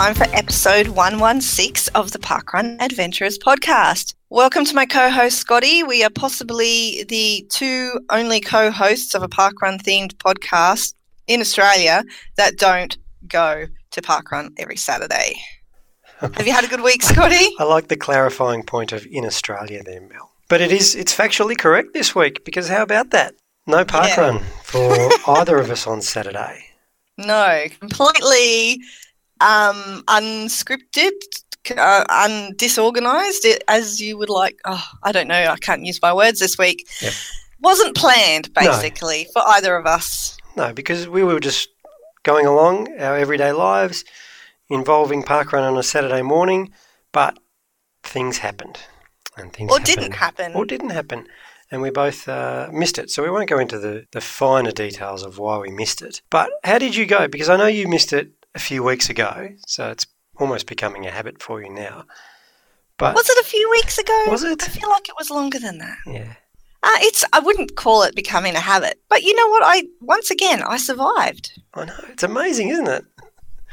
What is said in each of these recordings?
Time for episode 116 of the Parkrun Adventurers podcast. Welcome to my co host, Scotty. We are possibly the two only co hosts of a parkrun themed podcast in Australia that don't go to parkrun every Saturday. Have you had a good week, Scotty? I like the clarifying point of in Australia there, Mel. But it is it's factually correct this week because how about that? No parkrun Yeah. for either of us on Saturday. No, completely um, unscripted, uh, un- disorganized, as you would like. Oh, I don't know. I can't use my words this week. Yep. Wasn't planned, No. basically, for either of us. No, because we were just going along our everyday lives involving parkrun on a Saturday morning, but things happened. And things Or happened. didn't happen. Or didn't happen. And we both uh, missed it. So we won't go into the, the finer details of why we missed it. But how did you go? Because I know you missed it a few weeks ago, so it's almost becoming a habit for you now. But Was it a few weeks ago? Was it? I feel like it was longer than that. yeah, Uh, it's. I wouldn't call it becoming a habit, but you know what? I once again I survived. I know it's amazing, isn't it?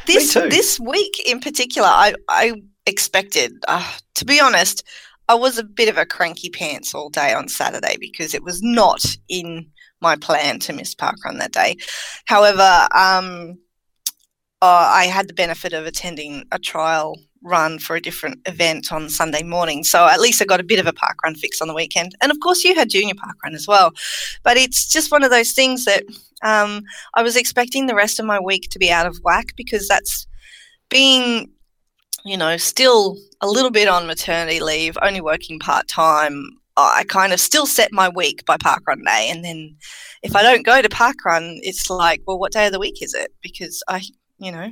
this this week in particular i i expected uh, to be honest i was a bit of a cranky pants all day on saturday because it was not in my plan to miss parkrun that day however um uh, i had the benefit of attending a trial run for a different event on sunday morning so at least i got a bit of a park run fix on the weekend and of course you had junior park run as well but it's just one of those things that um, I was expecting the rest of my week to be out of whack because that's being, you know, still a little bit on maternity leave, only working part time. I kind of still set my week by parkrun day, and then if I don't go to parkrun, it's like, well, what day of the week is it? Because I, you know,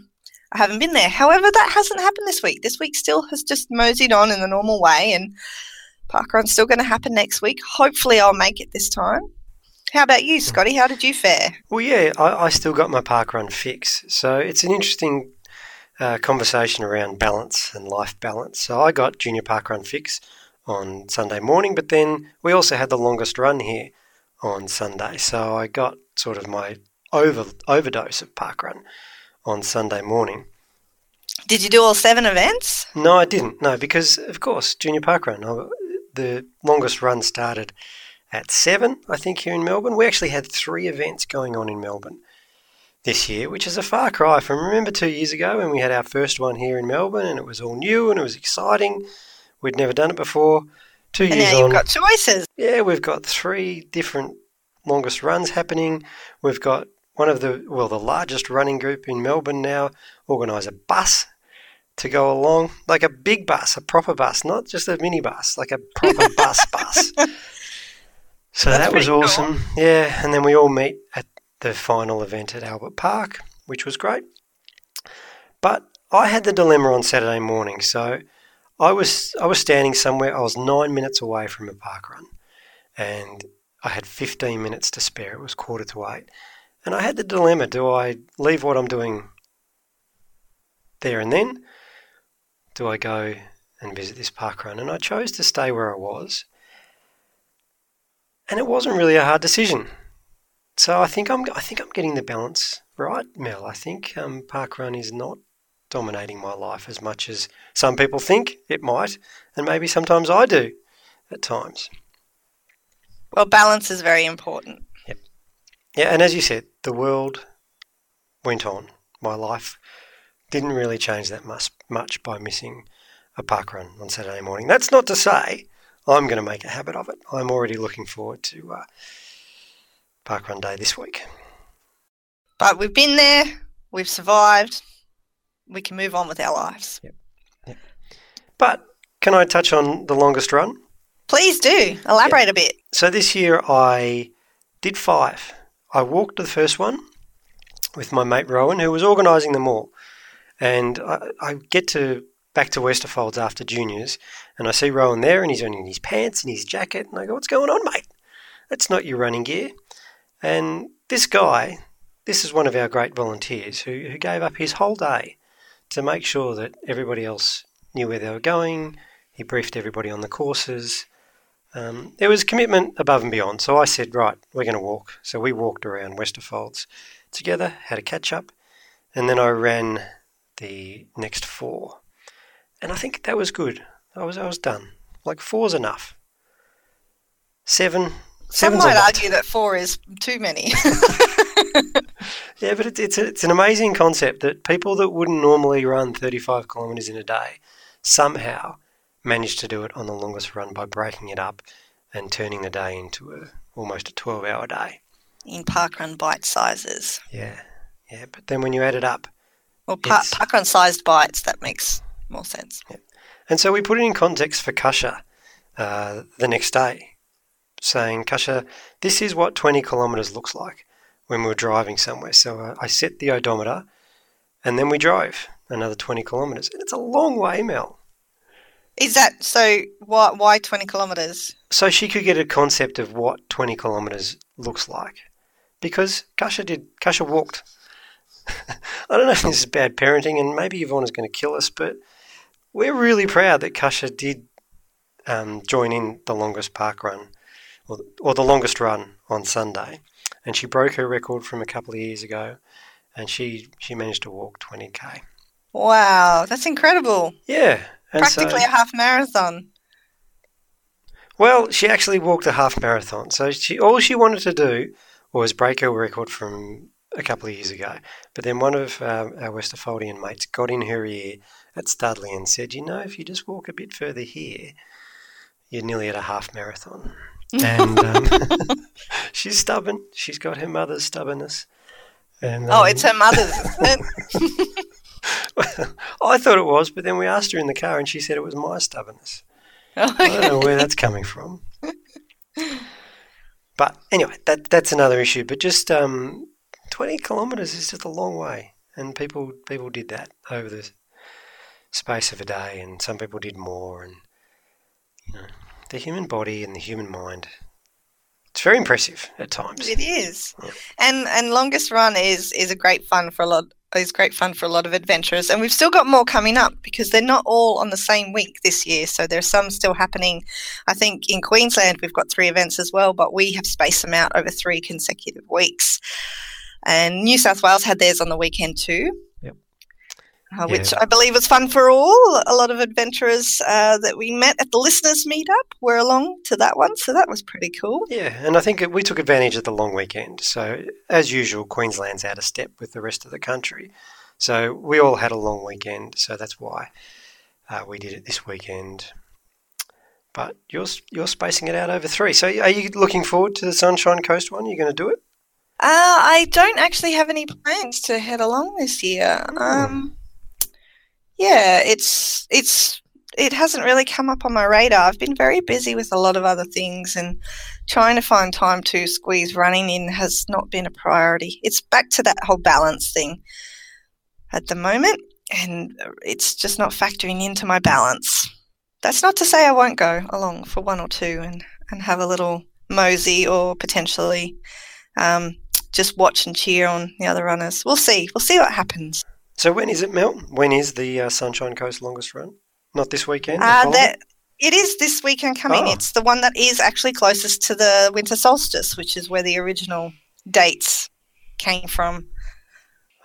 I haven't been there. However, that hasn't happened this week. This week still has just moseyed on in the normal way, and parkrun's still going to happen next week. Hopefully, I'll make it this time. How about you, Scotty? How did you fare? Well, yeah, I, I still got my parkrun fix. So it's an interesting uh, conversation around balance and life balance. So I got junior parkrun fix on Sunday morning, but then we also had the longest run here on Sunday. So I got sort of my over overdose of parkrun on Sunday morning. Did you do all seven events? No, I didn't. No, because of course, junior parkrun. The longest run started at seven, I think, here in Melbourne. We actually had three events going on in Melbourne this year, which is a far cry from remember two years ago when we had our first one here in Melbourne and it was all new and it was exciting. We'd never done it before. Two And years now you've on, got choices. yeah, we've got three different longest runs happening. We've got one of the well, the largest running group in Melbourne now organise a bus to go along, like a big bus, a proper bus, not just a mini bus, like a proper bus bus. So That's that was pretty cool. awesome. Yeah, and then we all meet at the final event at Albert Park, which was great. But I had the dilemma on Saturday morning, so I was I was standing somewhere. I was nine minutes away from a park run, and I had 15 minutes to spare. It was quarter to eight, and I had the dilemma: do I leave what I'm doing there and then? Do I go and visit this park run? And I chose to stay where I was, and it wasn't really a hard decision. So I think I'm I think I'm getting the balance right, Mel. I think um, park run is not dominating my life as much as some people think it might, and maybe sometimes I do at times. Well, balance is very important. Yep. Yeah, and as you said, the world went on. My life didn't really change that much, much by missing a park run on Saturday morning. That's not to say I'm going to make a habit of it. I'm already looking forward to uh, park run day this week. But we've been there, we've survived, we can move on with our lives. But can I touch on the longest run? Please do elaborate a bit. So this year I did five. I walked to the first one with my mate Rowan, who was organising them all. And I, I get to back to Westerfolds after juniors, and I see Rowan there, and he's only in his pants and his jacket, and I go, "What's going on, mate? That's not your running gear." And this guy, this is one of our great volunteers who, who gave up his whole day to make sure that everybody else knew where they were going. He briefed everybody on the courses. Um, there was commitment above and beyond. So I said, right, we're going to walk. So we walked around Westerfolds together, had a catch up, and then I ran the next four. And I think that was good. I was I was done. Like four's enough. Seven. Some might argue that four is too many. Yeah, but it, it's a, it's an amazing concept that people that wouldn't normally run 35 kilometres in a day somehow manage to do it on the longest run by breaking it up and turning the day into a almost a 12 hour day. in parkrun bite sizes. Yeah, yeah. But then when you add it up, Well, par- parkrun sized bites, that makes more sense. and so we put it in context for Kasha uh, the next day, saying, Kasha, this is what 20 kilometres looks like when we were driving somewhere. So uh, I set the odometer and then we drove another 20 kilometres. And it's a long way, Mel. Is that so? Why, why 20 kilometres? so she could get a concept of what 20 kilometres looks like. Because Kasha did, Kasha walked. I don't know if this is bad parenting and maybe Yvonne is going to kill us, but we're really proud that Kasha did um, join in the longest park run or, or the longest run on Sunday. And she broke her record from a couple of years ago and she, she managed to walk 20k. Wow, that's incredible. Yeah. And Practically so, a half marathon. Well, she actually walked a half marathon. So she all she wanted to do was break her record from a couple of years ago. But then one of um, our Westerfoldian mates got in her ear at Studley and said, "You know, if you just walk a bit further here, you're nearly at a half marathon." And um, she's stubborn. She's got her mother's stubbornness. And, Oh, um, it's her mother's. I thought it was, but then we asked her in the car, and she said it was my stubbornness. I don't know where that's coming from. But anyway, that that's another issue. But just um, twenty kilometres is just a long way, and people people did that over the space of a day, and some people did more. And you know, the human body and the human mind. Very impressive at times. It is, Yeah. and and longest run is is a great fun for a lot. Is great fun for a lot of adventurers, and we've still got more coming up because they're not all on the same week this year. So there's some still happening. I think in Queensland we've got three events as well, but we have spaced them out over three consecutive weeks. And New South Wales had theirs on the weekend too. Uh, which Yeah. I believe was fun for all. A lot of adventurers uh, that we met at the listeners' meetup were along to that one, so that was pretty cool. Yeah, and I think we took advantage of the long weekend. So, as usual, Queensland's out of step with the rest of the country. So, we all had a long weekend. So, that's why uh, we did it this weekend. But you're, you're spacing it out over three. So, are you looking forward to the Sunshine Coast one? Are You're going to do it? Uh, I don't actually have any plans to head along this year. Um, yeah, it's it's it hasn't really come up on my radar. I've been very busy with a lot of other things, and trying to find time to squeeze running in has not been a priority. It's back to that whole balance thing at the moment, and it's just not factoring into my balance. That's not to say I won't go along for one or two and, and have a little mosey or potentially um, just watch and cheer on the other runners. We'll see. We'll see what happens. So, when is it, Mel? When is the uh, Sunshine Coast longest run? Not this weekend? Uh, that it is this weekend coming. Oh. It's the one that is actually closest to the winter solstice, which is where the original dates came from.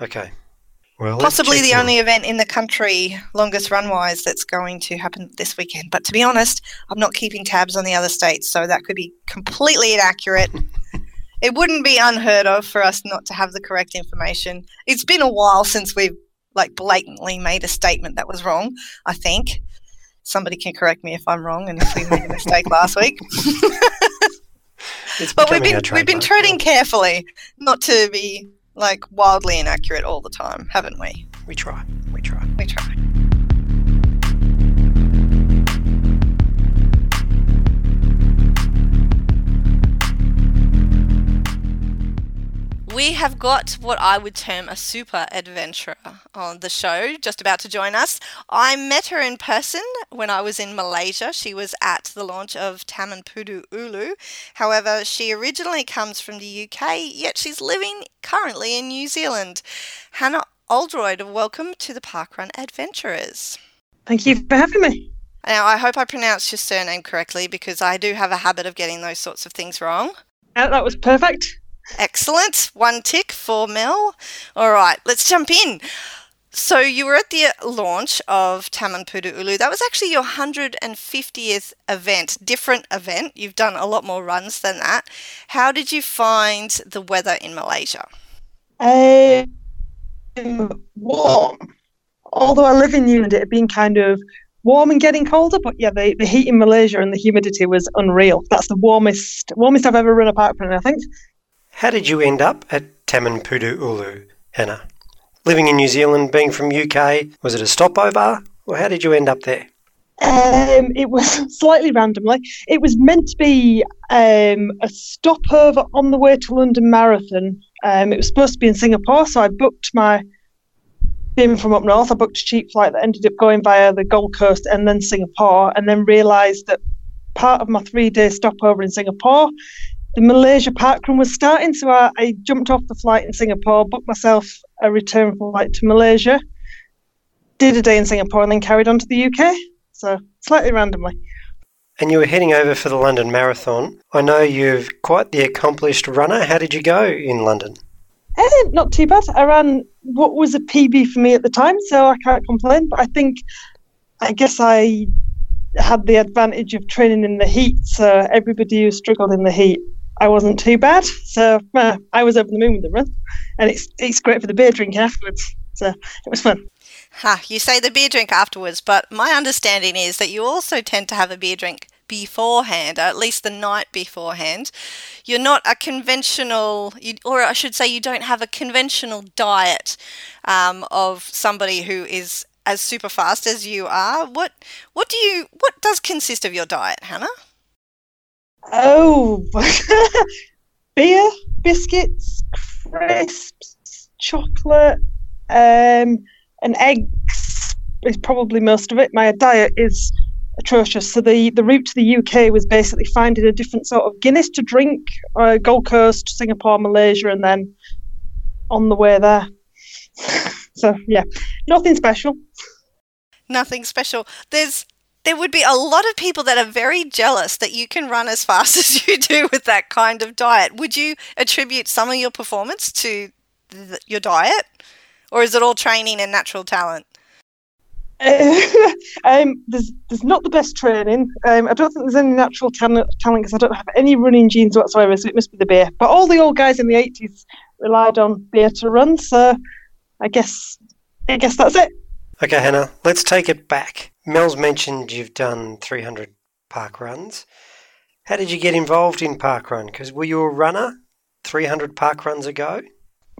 Okay. Well, Possibly the only event in the country, longest run wise, that's going to happen this weekend. But to be honest, I'm not keeping tabs on the other states, so that could be completely inaccurate. it wouldn't be unheard of for us not to have the correct information. It's been a while since we've like blatantly made a statement that was wrong, I think. Somebody can correct me if I'm wrong and if we made a mistake last week. But we've been we've been treading carefully, not to be like wildly inaccurate all the time, haven't we? We try. We try. We try. We have got what I would term a super adventurer on the show, just about to join us. I met her in person when I was in Malaysia. She was at the launch of Taman Pudu Ulu. However, she originally comes from the UK, yet she's living currently in New Zealand. Hannah Oldroyd, welcome to the Parkrun Adventurers. Thank you for having me. Now, I hope I pronounced your surname correctly because I do have a habit of getting those sorts of things wrong. Uh, that was perfect. Excellent. One tick for Mel. All right, let's jump in. So you were at the launch of Taman Pudu Ulu. That was actually your 150th event, different event. You've done a lot more runs than that. How did you find the weather in Malaysia? Um, warm. Although I live in New Newland, it had been kind of warm and getting colder, but yeah, the, the heat in Malaysia and the humidity was unreal. That's the warmest warmest I've ever run a park run, I think. How did you end up at Taman Pudu Ulu, Hannah? Living in New Zealand, being from UK, was it a stopover, or how did you end up there? Um, it was slightly randomly. It was meant to be um, a stopover on the way to London Marathon. Um, it was supposed to be in Singapore, so I booked my being from up north. I booked a cheap flight that ended up going via the Gold Coast and then Singapore, and then realised that part of my three-day stopover in Singapore the Malaysia parkrun was starting, so I, I, jumped off the flight in Singapore, booked myself a return flight to Malaysia, did a day in Singapore, and then carried on to the UK. So slightly randomly. And you were heading over for the London Marathon. I know you're quite the accomplished runner. How did you go in London? Eh, not too bad. I ran what was a PB for me at the time, so I can't complain. But I think, I guess I had the advantage of training in the heat, so everybody who struggled in the heat I wasn't too bad. So uh, I was over the moon with the run, and it's it's great for the beer drinking afterwards. So it was fun. Ha! You say the beer drink afterwards, but my understanding is that you also tend to have a beer drink beforehand, or at least the night beforehand. You're not a conventional, or I should say, you don't have a conventional diet um, of somebody who is as super fast as you are. What what do you what does consist of your diet, Hannah? Oh, beer, biscuits, crisps, chocolate, um, and eggs is probably most of it. My diet is atrocious. So the, the route to the UK was basically finding a different sort of Guinness to drink, uh, Gold Coast, Singapore, Malaysia, and then on the way there. so yeah, nothing special. Nothing special. There's there would be a lot of people that are very jealous that you can run as fast as you do with that kind of diet. Would you attribute some of your performance to th- your diet, or is it all training and natural talent? Um, there's there's not the best training. Um, I don't think there's any natural talent because I don't have any running genes whatsoever. So it must be the beer. But all the old guys in the 80s relied on beer to run. So I guess I guess that's it. Okay, Hannah, let's take it back. Mel's mentioned you've done 300 park runs. How did you get involved in park run? Because were you a runner 300 park runs ago?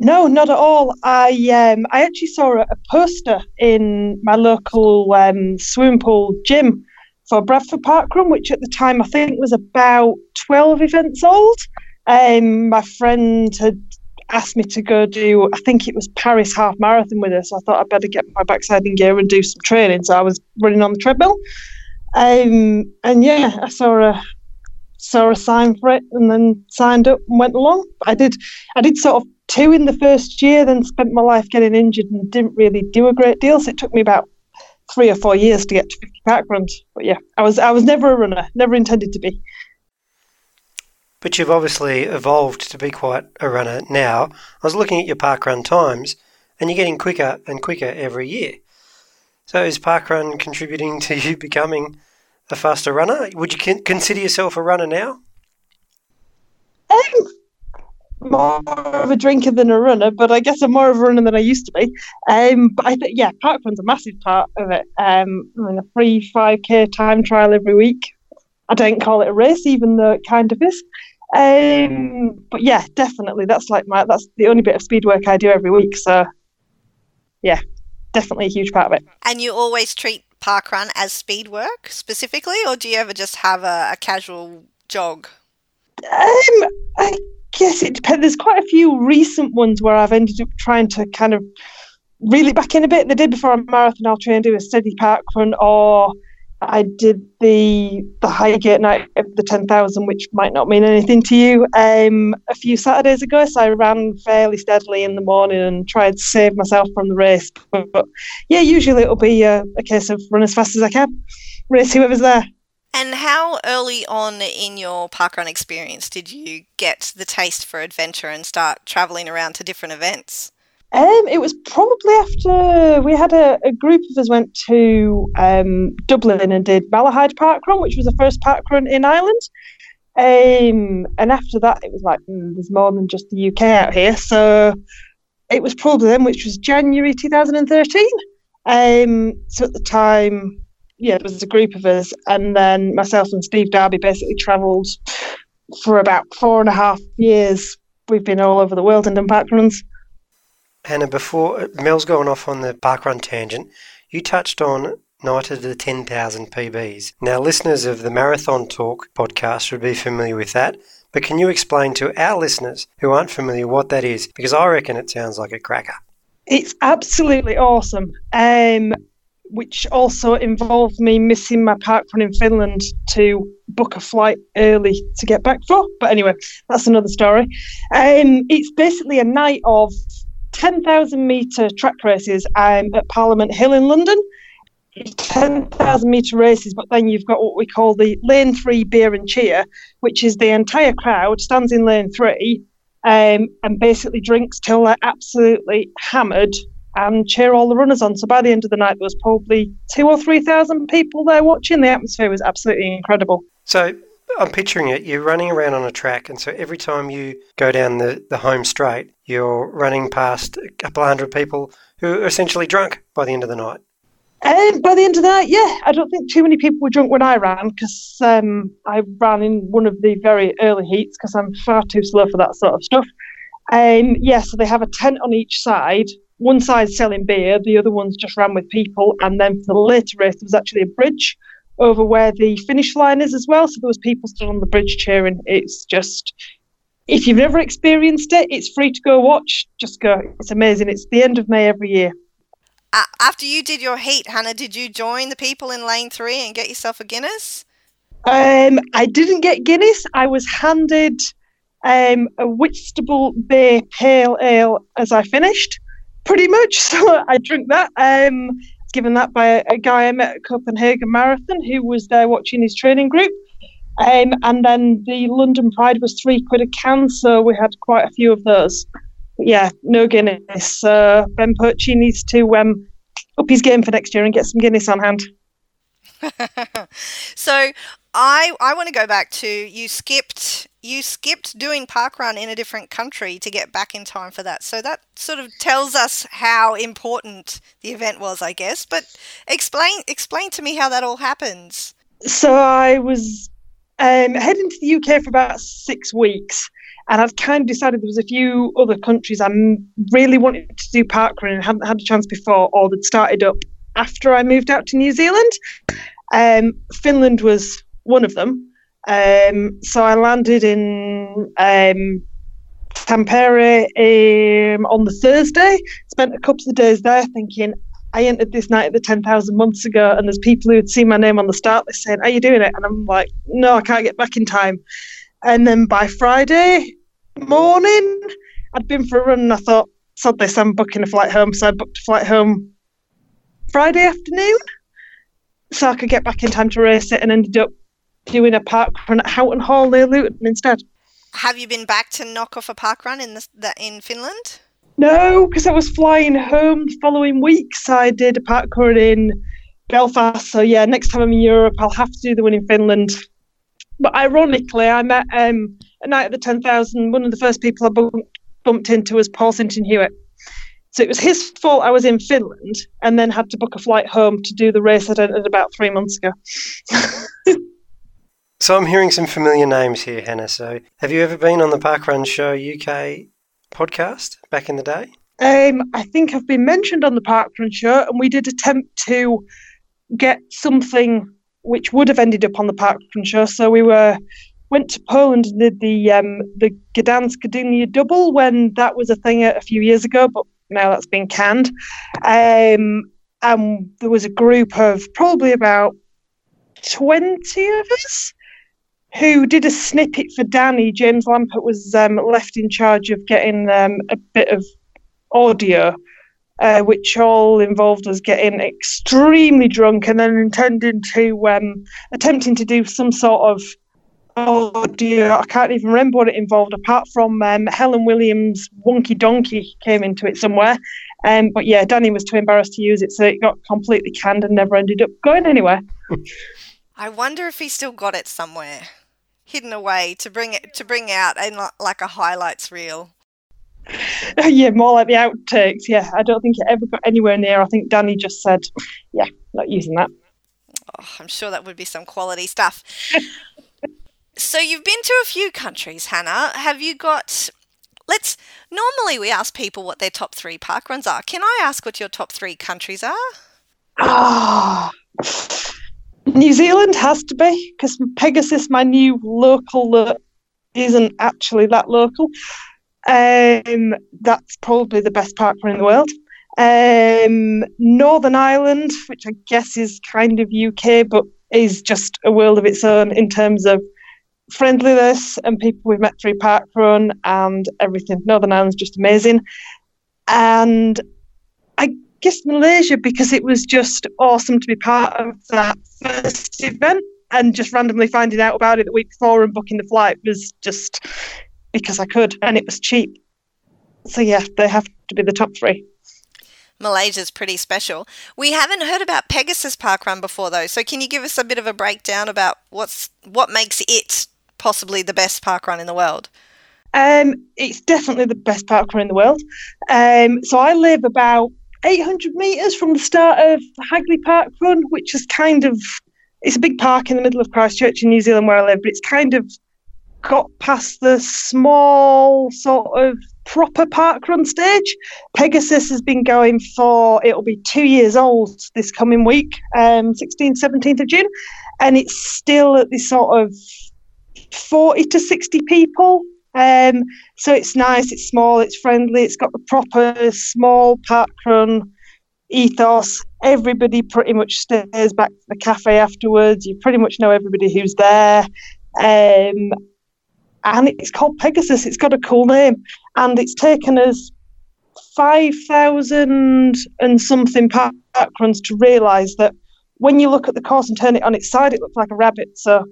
No, not at all. I um, I actually saw a, poster in my local um, swimming pool gym for Bradford Park Run, which at the time I think was about 12 events old. Um, my friend had asked me to go do, I think it was Paris half marathon with her. So I thought I'd better get my backside in gear and do some training. So I was running on the treadmill. Um, and yeah, I saw a saw a sign for it and then signed up and went along. I did I did sort of two in the first year, then spent my life getting injured and didn't really do a great deal. So it took me about three or four years to get to 50 park runs. But yeah, I was I was never a runner, never intended to be. But you've obviously evolved to be quite a runner now. I was looking at your parkrun times, and you're getting quicker and quicker every year. So is parkrun contributing to you becoming a faster runner? Would you consider yourself a runner now? Um, more of a drinker than a runner, but I guess I'm more of a runner than I used to be. Um, but I think yeah, parkrun's a massive part of it. Um, I mean, a free 5k time trial every week. I don't call it a race, even though it kind of is. Um, but yeah, definitely. That's like my that's the only bit of speed work I do every week. So yeah, definitely a huge part of it. And you always treat park run as speed work specifically, or do you ever just have a, a casual jog? Um, I guess it depends. There's quite a few recent ones where I've ended up trying to kind of reel it back in a bit. The day before a marathon, I'll try and do a steady park run or I did the the Highgate night of the ten thousand, which might not mean anything to you, um, a few Saturdays ago. So I ran fairly steadily in the morning and tried to save myself from the race. But, but yeah, usually it'll be a, a, case of run as fast as I can, race whoever's there. And how early on in your parkrun experience did you get the taste for adventure and start travelling around to different events? Um, it was probably after we had a, a group of us went to um, Dublin and did Malahide Park Run, which was the first park run in Ireland. Um, and after that, it was like mm, there's more than just the UK out here. So it was probably then, which was January 2013. Um, so at the time, yeah, it was a group of us, and then myself and Steve Darby basically travelled for about four and a half years. We've been all over the world and done park runs. Hannah, before Mel's going off on the parkrun tangent, you touched on Night of the 10,000 PBs. Now, listeners of the Marathon Talk podcast would be familiar with that, but can you explain to our listeners who aren't familiar what that is? Because I reckon it sounds like a cracker. It's absolutely awesome. Um, which also involved me missing my parkrun in Finland to book a flight early to get back for. But anyway, that's another story. Um, it's basically a night of 10,000 metre track races um, at Parliament Hill in London. 10,000 metre races, but then you've got what we call the lane three beer and cheer, which is the entire crowd stands in lane three um, and basically drinks till they're absolutely hammered and cheer all the runners on. So by the end of the night, there was probably two or 3,000 people there watching. The atmosphere was absolutely incredible. So I'm picturing it. You're running around on a track, and so every time you go down the, the home straight, you're running past a couple of hundred people who are essentially drunk by the end of the night. Um, by the end of the night, yeah, I don't think too many people were drunk when I ran because um, I ran in one of the very early heats because I'm far too slow for that sort of stuff. Um, yeah, so they have a tent on each side. One side selling beer, the other one's just ran with people, and then for the later race there was actually a bridge over where the finish line is as well. So there was people still on the bridge cheering. It's just, if you've never experienced it, it's free to go watch. Just go. It's amazing. It's the end of May every year. After you did your heat, Hannah, did you join the people in lane three and get yourself a Guinness? Um, I didn't get Guinness. I was handed um, a Whitstable Bay Pale Ale as I finished, pretty much. So I drank that. Um, given that by a, a, guy I met at Copenhagen Marathon who was there watching his training group. Um, and then the London Pride was three quid a can, so we had quite a few of those. But yeah, no Guinness. Uh, ben Pochee needs to um, up his game for next year and get some Guinness on hand. so I I want to go back to you skipped you skipped doing parkrun in a different country to get back in time for that. So that sort of tells us how important the event was, I guess. But explain explain to me how that all happens. So I was um, heading to the UK for about six weeks, and I'd kind of decided there was a few other countries I really wanted to do parkrun and hadn't had a chance before, or that started up after I moved out to New Zealand. Um, Finland was one of them. Um, so I landed in um, Tampere um, on the Thursday. Spent a couple of days there thinking, I entered this night at the 10,000 months ago, and there's people who had seen my name on the start list saying, Are you doing it? And I'm like, No, I can't get back in time. And then by Friday morning, I'd been for a run and I thought, Sod this, I'm booking a flight home. So I booked a flight home Friday afternoon so I could get back in time to race it and ended up doing a park run at Houghton Hall near Luton instead. Have you been back to knock off a park run in the, in Finland? No, because I was flying home the following week. So I did a park run in Belfast. So yeah, next time I'm in Europe, I'll have to do the one in Finland. But ironically, I met um, a night at the 10,000. One of the first people I bumped, bumped into was Paul Sinton Hewitt. So it was his fault I was in Finland and then had to book a flight home to do the race I did about three months ago. So I'm hearing some familiar names here, Hannah. So have you ever been on the Parkrun Show UK podcast back in the day? Um, I think I've been mentioned on the Parkrun Show, and we did attempt to get something which would have ended up on the Parkrun Show. So we were went to Poland and did the um, the Gdansk Gdynia double when that was a thing a, few years ago, but now that's been canned. Um, and there was a group of probably about 20 of us who did a snippet for Danny. James Lampert was um, left in charge of getting um, a bit of audio, uh, which all involved us getting extremely drunk and then intending to um, attempting to do some sort of dear, I can't even remember what it involved apart from um, Helen Williams' Wonky Donkey came into it somewhere. Um, but yeah, Danny was too embarrassed to use it, so it got completely canned and never ended up going anywhere. I wonder if he still got it somewhere, hidden away to bring it to bring out in like a highlights reel. yeah, more like the outtakes. Yeah, I don't think it ever got anywhere near. I think Danny just said, "Yeah, not using that." Oh, I'm sure that would be some quality stuff. so you've been to a few countries, Hannah. Have you got? Let's. Normally, we ask people what their top three park runs are. Can I ask what your top three countries are? Ah, New Zealand has to be because Pegasus, my new local isn't actually that local. Um, that's probably the best park run in the world. Um, Northern Ireland, which I guess is kind of UK, but is just a world of its own in terms of friendliness and people we've met through parkrun and everything. Northern Ireland's just amazing. And guess Malaysia because it was just awesome to be part of that first event and just randomly finding out about it the week before and booking the flight was just because I could and it was cheap. So yeah, they have to be the top three. Malaysia's pretty special. We haven't heard about Pegasus Park Run before though, so can you give us a bit of a breakdown about what's what makes it possibly the best park run in the world? Um, it's definitely the best park run in the world. Um, so I live about 800 metres from the start of Hagley Park Run, which is kind of it's a big park in the middle of Christchurch in New Zealand where I live, but it's kind of got past the small sort of proper park run stage. Pegasus has been going for, it'll be two years old this coming week, um, 16th, 17th of June, and it's still at this sort of 40 to 60 people. Um, so it's nice, it's small, it's friendly, it's got the proper small park run ethos. Everybody pretty much stays back to the cafe afterwards. You pretty much know everybody who's there. Um, and it's called Pegasus. It's got a cool name, and it's taken us five thousand and something park runs to realise that when you look at the course and turn it on its side, it looks like a rabbit. So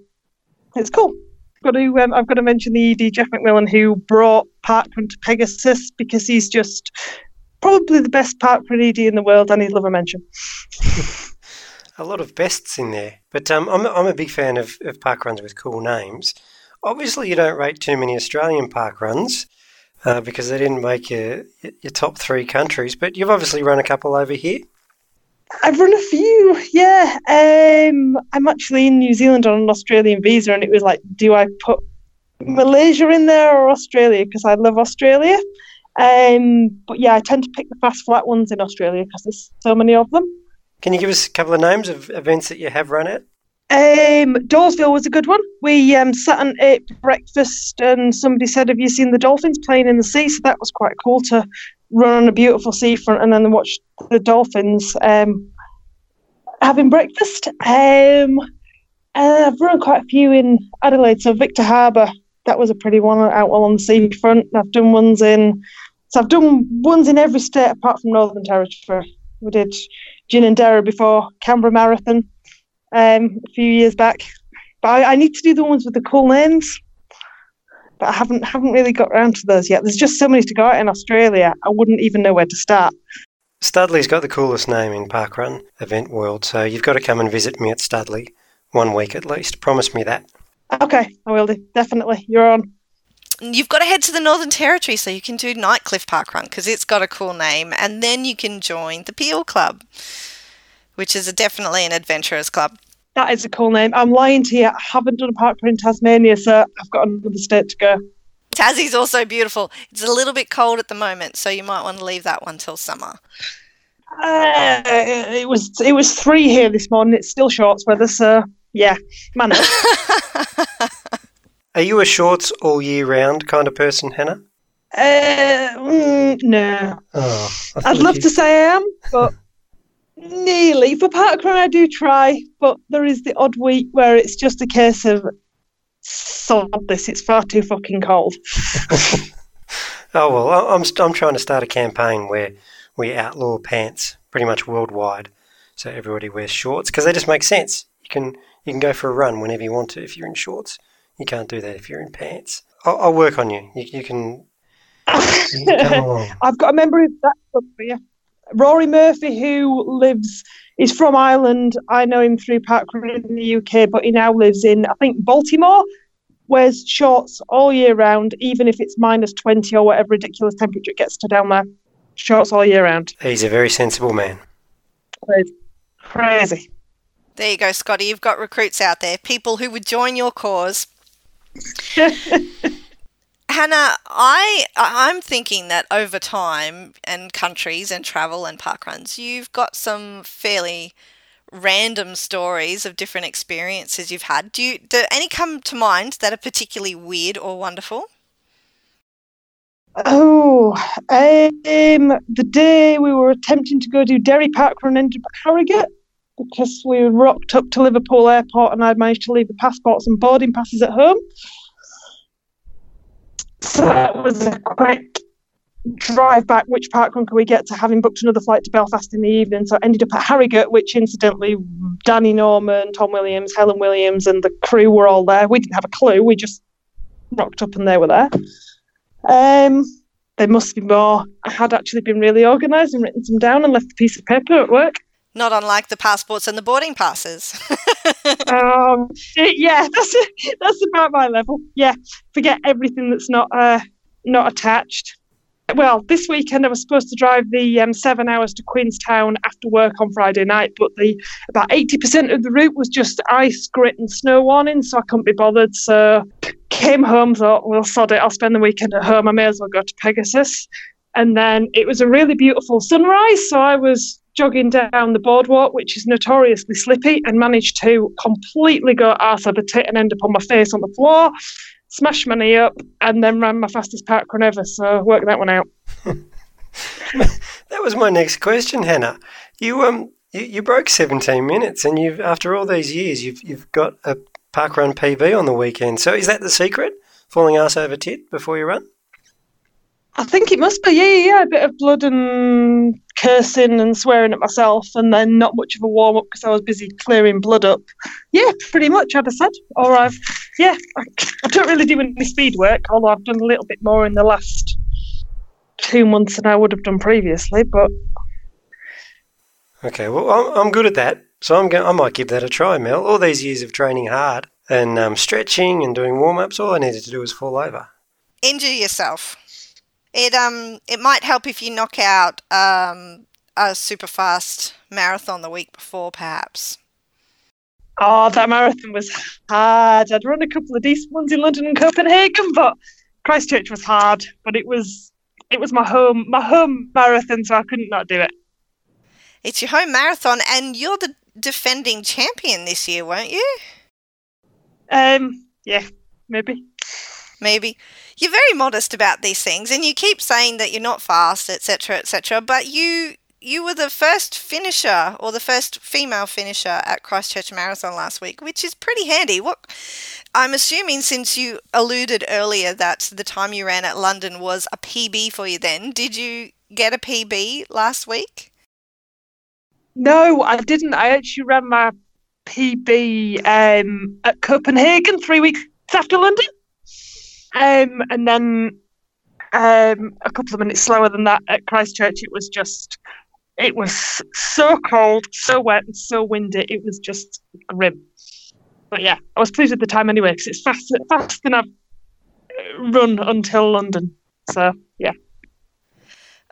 it's cool. I've got to, um, I've got to mention the ED Jeff McMillan who brought parkrun to Pegasus because he's just probably the best parkrun ED in the world, and he'd love a mention. a lot of bests in there, but um, I'm I'm a big fan of, of park runs with cool names. Obviously, you don't rate too many Australian park runs uh, because they didn't make your, your top three countries, but you've obviously run a couple over here. I've run a few, yeah. Um, I'm actually in New Zealand on an Australian visa, and it was like, do I put Malaysia in there or Australia? Because I love Australia. Um, but yeah, I tend to pick the fast flat ones in Australia because there's so many of them. Can you give us a couple of names of events that you have run at? Um, Dawesville was a good one. We um, sat and ate breakfast, and somebody said, "Have you seen the dolphins playing in the sea?" So that was quite cool to run on a beautiful seafront and then watch the dolphins um, having breakfast. Um, and I've run quite a few in Adelaide, so Victor Harbour. That was a pretty one out on the seafront. I've done ones in, so I've done ones in every state apart from Northern Territory. We did Ginninderra before Canberra Marathon um, a few years back. But I, I, need to do the ones with the cool names. But I haven't haven't really got around to those yet. There's just so many to go out in Australia. I wouldn't even know where to start. Studley's got the coolest name in parkrun event world, so you've got to come and visit me at Studley one week at least. Promise me that. Okay, I will do. Definitely. You're on. You've got to head to the Northern Territory so you can do Nightcliff Parkrun because it's got a cool name, and then you can join the Peel Club which is a, definitely an adventurers club. That is a cool name. I'm lying to you. I haven't done a park in Tasmania, so I've got another state to go. Tassie's also beautiful. It's a little bit cold at the moment, so you might want to leave that one till summer. Uh, it was it was three here this morning. It's still shorts weather, so yeah, man. Are you a shorts all year round kind of person, Hannah? Uh, mm, no. Oh, I'd love you... to say I am, but Nearly. For parkrun, I do try, but there is the odd week where it's just a case of sod this, it's far too fucking cold. oh, well, I'm, I'm trying to start a campaign where we outlaw pants pretty much worldwide. So everybody wears shorts because they just make sense. You can you can go for a run whenever you want to if you're in shorts. You can't do that if you're in pants. I'll, I'll work on you. You, you can. You can come along. I've got a member of that club for you. Rory Murphy, who lives, is from Ireland. I know him through parkrun in the UK, but he now lives in, I think, Baltimore. Wears shorts all year round, even if it's minus 20 or whatever ridiculous temperature it gets to down there. Shorts all year round. He's a very sensible man. Crazy. Crazy. There you go, Scotty. You've got recruits out there, people who would join your cause. Hannah, I I'm thinking that over time and countries and travel and park runs, you've got some fairly random stories of different experiences you've had. Do you do any come to mind that are particularly weird or wonderful? Oh, um, the day we were attempting to go do Derry Park Run at Harrogate because we rocked up to Liverpool Airport and I'd managed to leave the passports and boarding passes at home. So that was a quick drive back. Which parkrun can we get to? Having booked another flight to Belfast in the evening, so I ended up at Harrogate, which incidentally, Danny Norman, Tom Williams, Helen Williams, and the crew were all there. We didn't have a clue. We just rocked up and they were there. Um, there must be more. I had actually been really organised and written some down and left a piece of paper at work. Not unlike the passports and the boarding passes. um, yeah, that's that's about my level. Yeah, forget everything that's not uh, not attached. Well, this weekend I was supposed to drive the um, seven hours to Queenstown after work on Friday night, but the about eighty percent of the route was just ice, grit, and snow warning, so I couldn't be bothered. So came home, thought, well, sod it, I'll spend the weekend at home. I may as well go to Pegasus. And then it was a really beautiful sunrise, so I was jogging down the boardwalk, which is notoriously slippy, and managed to completely go arse over tit and end up on my face on the floor, smashed my knee up, and then ran my fastest parkrun ever. So work that one out. That was my next question, Hannah. You um you, you broke 17 minutes, and you've after all these years, you've you've got a parkrun PB on the weekend. So is that the secret? Falling ass over tit before you run? I think it must be, yeah, yeah, yeah, a bit of blood and cursing and swearing at myself, and then not much of a warm up because I was busy clearing blood up. Yeah, pretty much, I'd have said. Or I've, yeah, I, I don't really do any speed work, although I've done a little bit more in the last two months than I would have done previously. But Okay, well I'm, I'm good at that, so I'm going. I might give that a try, Mel. All these years of training hard and um, stretching and doing warm ups, all I needed to do was fall over. Injure yourself. It um it might help if you knock out um a super fast marathon the week before, perhaps. oh, that marathon was hard. I'd run a couple of decent ones in London and Copenhagen, but Christchurch was hard. But it was it was my home my home marathon, so I couldn't not do it. It's your home marathon, and you're the defending champion this year, weren't you? Um, yeah, maybe. Maybe you're very modest about these things, and you keep saying that you're not fast, etc., etc. But you you were the first finisher or the first female finisher at Christchurch Marathon last week, which is pretty handy. What I'm assuming, since you alluded earlier that the time you ran at London was a PB for you, then did you get a PB last week? No, I didn't. I actually ran my PB um, at Copenhagen three weeks after London. Um, and then um, a couple of minutes slower than that at Christchurch. It was just, it was so cold, so wet, and so windy. It was just grim. But yeah, I was pleased with the time anyway because it's faster, faster than I've uh, run until London. So yeah.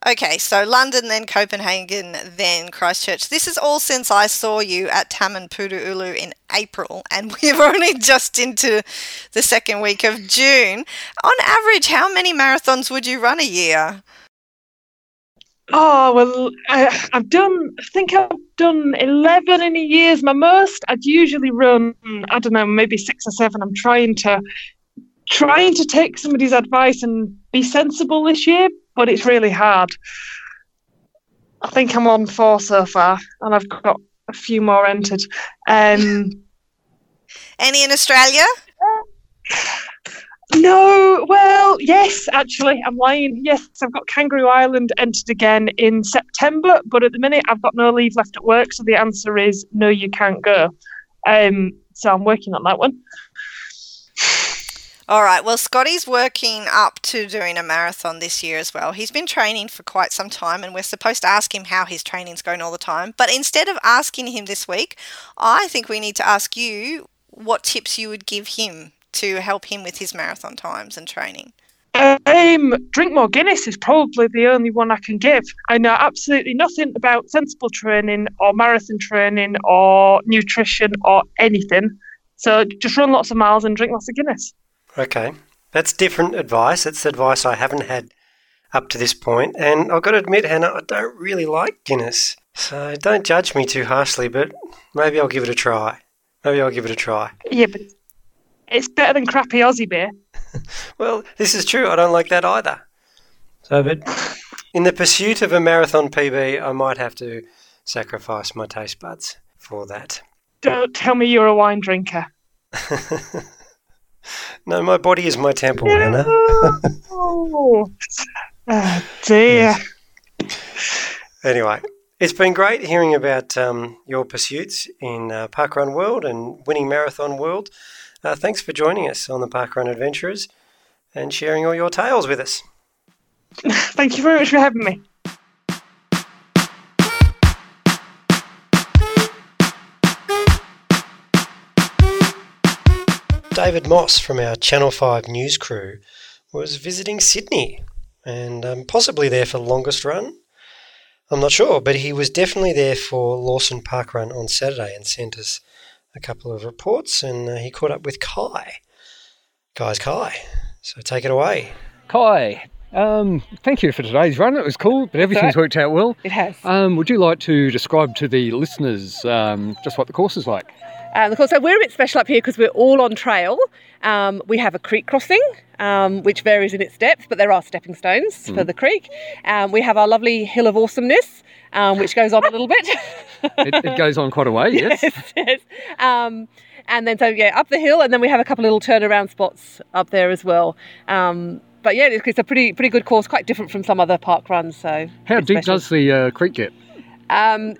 Okay, so London, then Copenhagen, then Christchurch. This is all since I saw you at Tamanpuru in April, and we're only just into the second week of June. On average, how many marathons would you run a year? Oh well, I, I've done. I think I've done eleven in a year's my most. I'd usually run. I don't know, maybe six or seven. I'm trying to trying to take somebody's advice and be sensible this year, but it's really hard. I think I'm on four so far, and I've got a few more entered. Um, Any in Australia? no, well, yes, actually, I'm lying. Yes, I've got Kangaroo Island entered again in September, but at the minute I've got no leave left at work, so the answer is no, you can't go. Um, so I'm working on that one. All right. Well, Scotty's working up to doing a marathon this year as well. He's been training for quite some time, and we're supposed to ask him how his training's going all the time. But instead of asking him this week, I think we need to ask you what tips you would give him to help him with his marathon times and training. Um, drink more Guinness is probably the only one I can give. I know absolutely nothing about sensible training or marathon training or nutrition or anything. So just run lots of miles and drink lots of Guinness. Okay, that's different advice. That's advice I haven't had up to this point, and I've got to admit, Hannah, I don't really like Guinness. So don't judge me too harshly, but maybe I'll give it a try. Maybe I'll give it a try. Yeah, but it's better than crappy Aussie beer. Well, this is true. I don't like that either. So, but in the pursuit of a marathon PB, I might have to sacrifice my taste buds for that. Don't tell me you're a wine drinker. no, my body is my temple, Hannah. oh, dear. Anyway, it's been great hearing about um, your pursuits in uh, Parkrun World and winning Marathon World. Uh, thanks for joining us on the Parkrun Adventurers and sharing all your tales with us. Thank you very much for having me. David Moss from our Channel 5 news crew was visiting Sydney and um, possibly there for the longest run. I'm not sure, but he was definitely there for Lawson Park Run on Saturday and sent us a couple of reports. And uh, he caught up with Kai. Guy's Kai. So take it away. Kai, um, thank you for today's run. It was cool, but everything's right. worked out well. It has. Um, would you like to describe to the listeners um, just what the course is like? Um, of course, so we're a bit special up here because we're all on trail. Um, we have a creek crossing, um, which varies in its depth, but there are stepping stones for the creek. Um, we have our lovely Hill of Awesomeness, um, which goes on a little bit. It, it goes on quite a way, yes. yes, yes. Um, and then so yeah, up the hill, and then we have a couple of little turnaround spots up there as well. Um, but yeah, it's, it's a pretty pretty good course, quite different from some other park runs. So How deep special. does the uh, creek get? Um,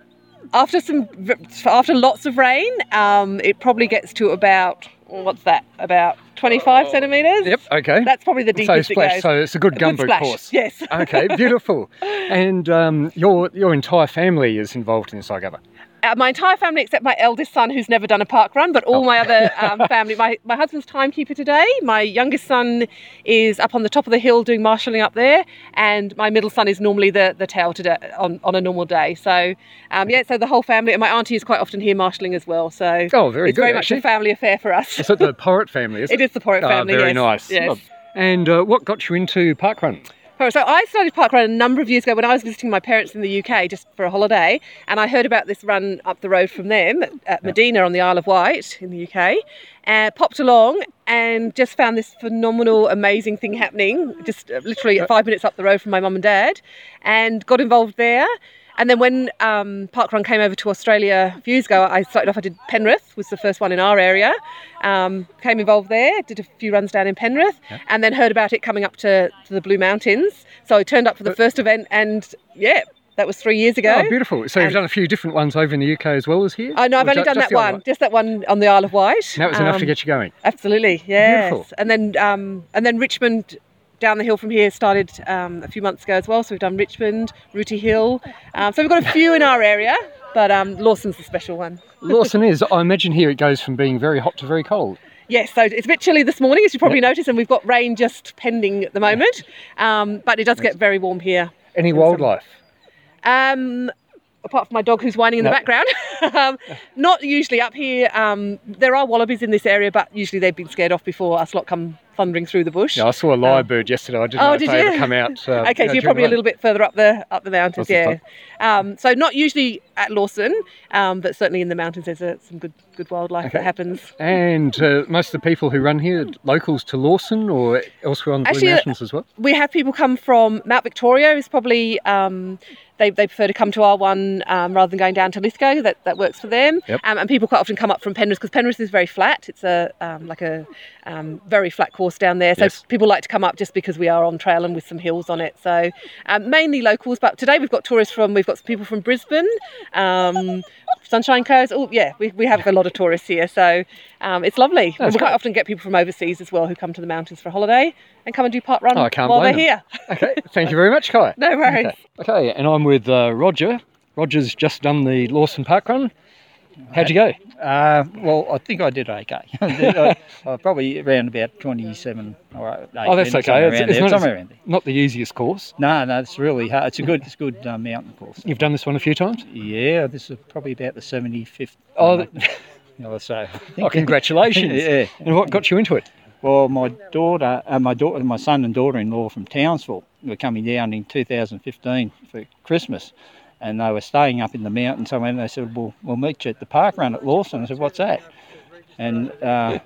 after some, after lots of rain, um, it probably gets to about what's that? About twenty-five centimeters. Yep, okay. That's probably the so deepest it splash, goes. so it's a good gumboot course. Yes. okay, beautiful. And um, your your entire family is involved in this, I gather. Uh, my entire family, except my eldest son, who's never done a park run, but all Oh. my other um, family. My, my husband's timekeeper today. My youngest son is up on the top of the hill doing marshalling up there, and my middle son is normally the the tail today on, on a normal day. So um, yeah, so the whole family. And my auntie is quite often here marshalling as well. So Oh, very it's good. very much actually. a family affair for us. it's it the Porritt family? isn't it? It is the Porritt Ah, family. very yes. nice. Yes. And uh, what got you into parkrun? Oh, So I started parkrun a number of years ago when I was visiting my parents in the UK just for a holiday, and I heard about this run up the road from them at- Medina on the Isle of Wight in the UK. And popped along and just found this phenomenal, amazing thing happening, just uh, literally five minutes up the road from my mum and dad, and got involved there. And then when um, Parkrun came over to Australia a few years ago, I started off. I did Penrith, was the first one in our area. Um, came involved there, did a few runs down in Penrith, and then heard about it coming up to, to the Blue Mountains. So I turned up for the first event, and yeah, that was three years ago. Oh, beautiful. So you've done a few different ones over in the UK as well as here? Oh no, I've only done that one, just that one on the Isle of Wight. And that was enough to Um, get you going. Absolutely, yes. Beautiful. And then um, and then Richmond down the hill from here started um, a few months ago as well. So we've done Richmond, Rooty Hill. Um, so we've got a few in our area, but um, Lawson's the special one. Lawson is, I imagine here it goes from being very hot to very cold. Yes, so it's a bit chilly this morning, as you probably noticed, and we've got rain just pending at the moment. Um, but it does get very warm here. Any wildlife? Um, apart from my dog who's whining in No. the background, um, not usually up here. Um, there are wallabies in this area, but usually they've been scared off before us lot come thundering through the bush. Yeah, I saw a lyrebird yesterday. I didn't Oh, know if did they you? come out. Uh, okay, so you're probably a little bit further up the up the mountains, That's yeah. Um, so not usually at Lawson, um, but certainly in the mountains there's uh, some good good wildlife Okay. that happens. And uh, most of the people who run here, locals to Lawson or elsewhere on the Actually, Blue uh, Mountains as well? We have people come from Mount Victoria is probably um, they, they prefer to come to our one um, rather than going down to Lithgow. That that works for them. Yep. Um, and people quite often come up from Penrith because Penrith is very flat. It's a um, like a um, very flat course down there. So Yes. people like to come up just because we are on trail and with some hills on it. So um, mainly locals, but today we've got tourists from we've got some people from Brisbane, um, Sunshine Coast. Oh yeah, we, we have a lot of tourists here. So Um, it's lovely. That's we quite great. often get people from overseas as well who come to the mountains for a holiday and come and do part run Oh, I can't while they're blame here. Okay, thank you very much, Kai. No worries. Okay, okay and I'm with uh, Roger. Roger's just done the Lawson Park Run. How'd you go? Uh, well, I think I did okay. I, I probably around about 27 or 8 Oh, that's okay. Somewhere, It's- around it's there, not as- somewhere around there. Not the easiest course. No, no, it's really hard. It's a good, it's a good uh, mountain course. You've done this one a few times. Yeah, this is probably about the 75th. Oh, one, or so. Oh, congratulations! yeah. And what got you into it? Well, my daughter, uh, my daughter, my son and daughter-in-law from Townsville were coming down in 2015 for Christmas, and they were staying up in the mountains somewhere. And they said, "Well, we'll meet you at the park run at Lawson." I said, "What's that?" And uh,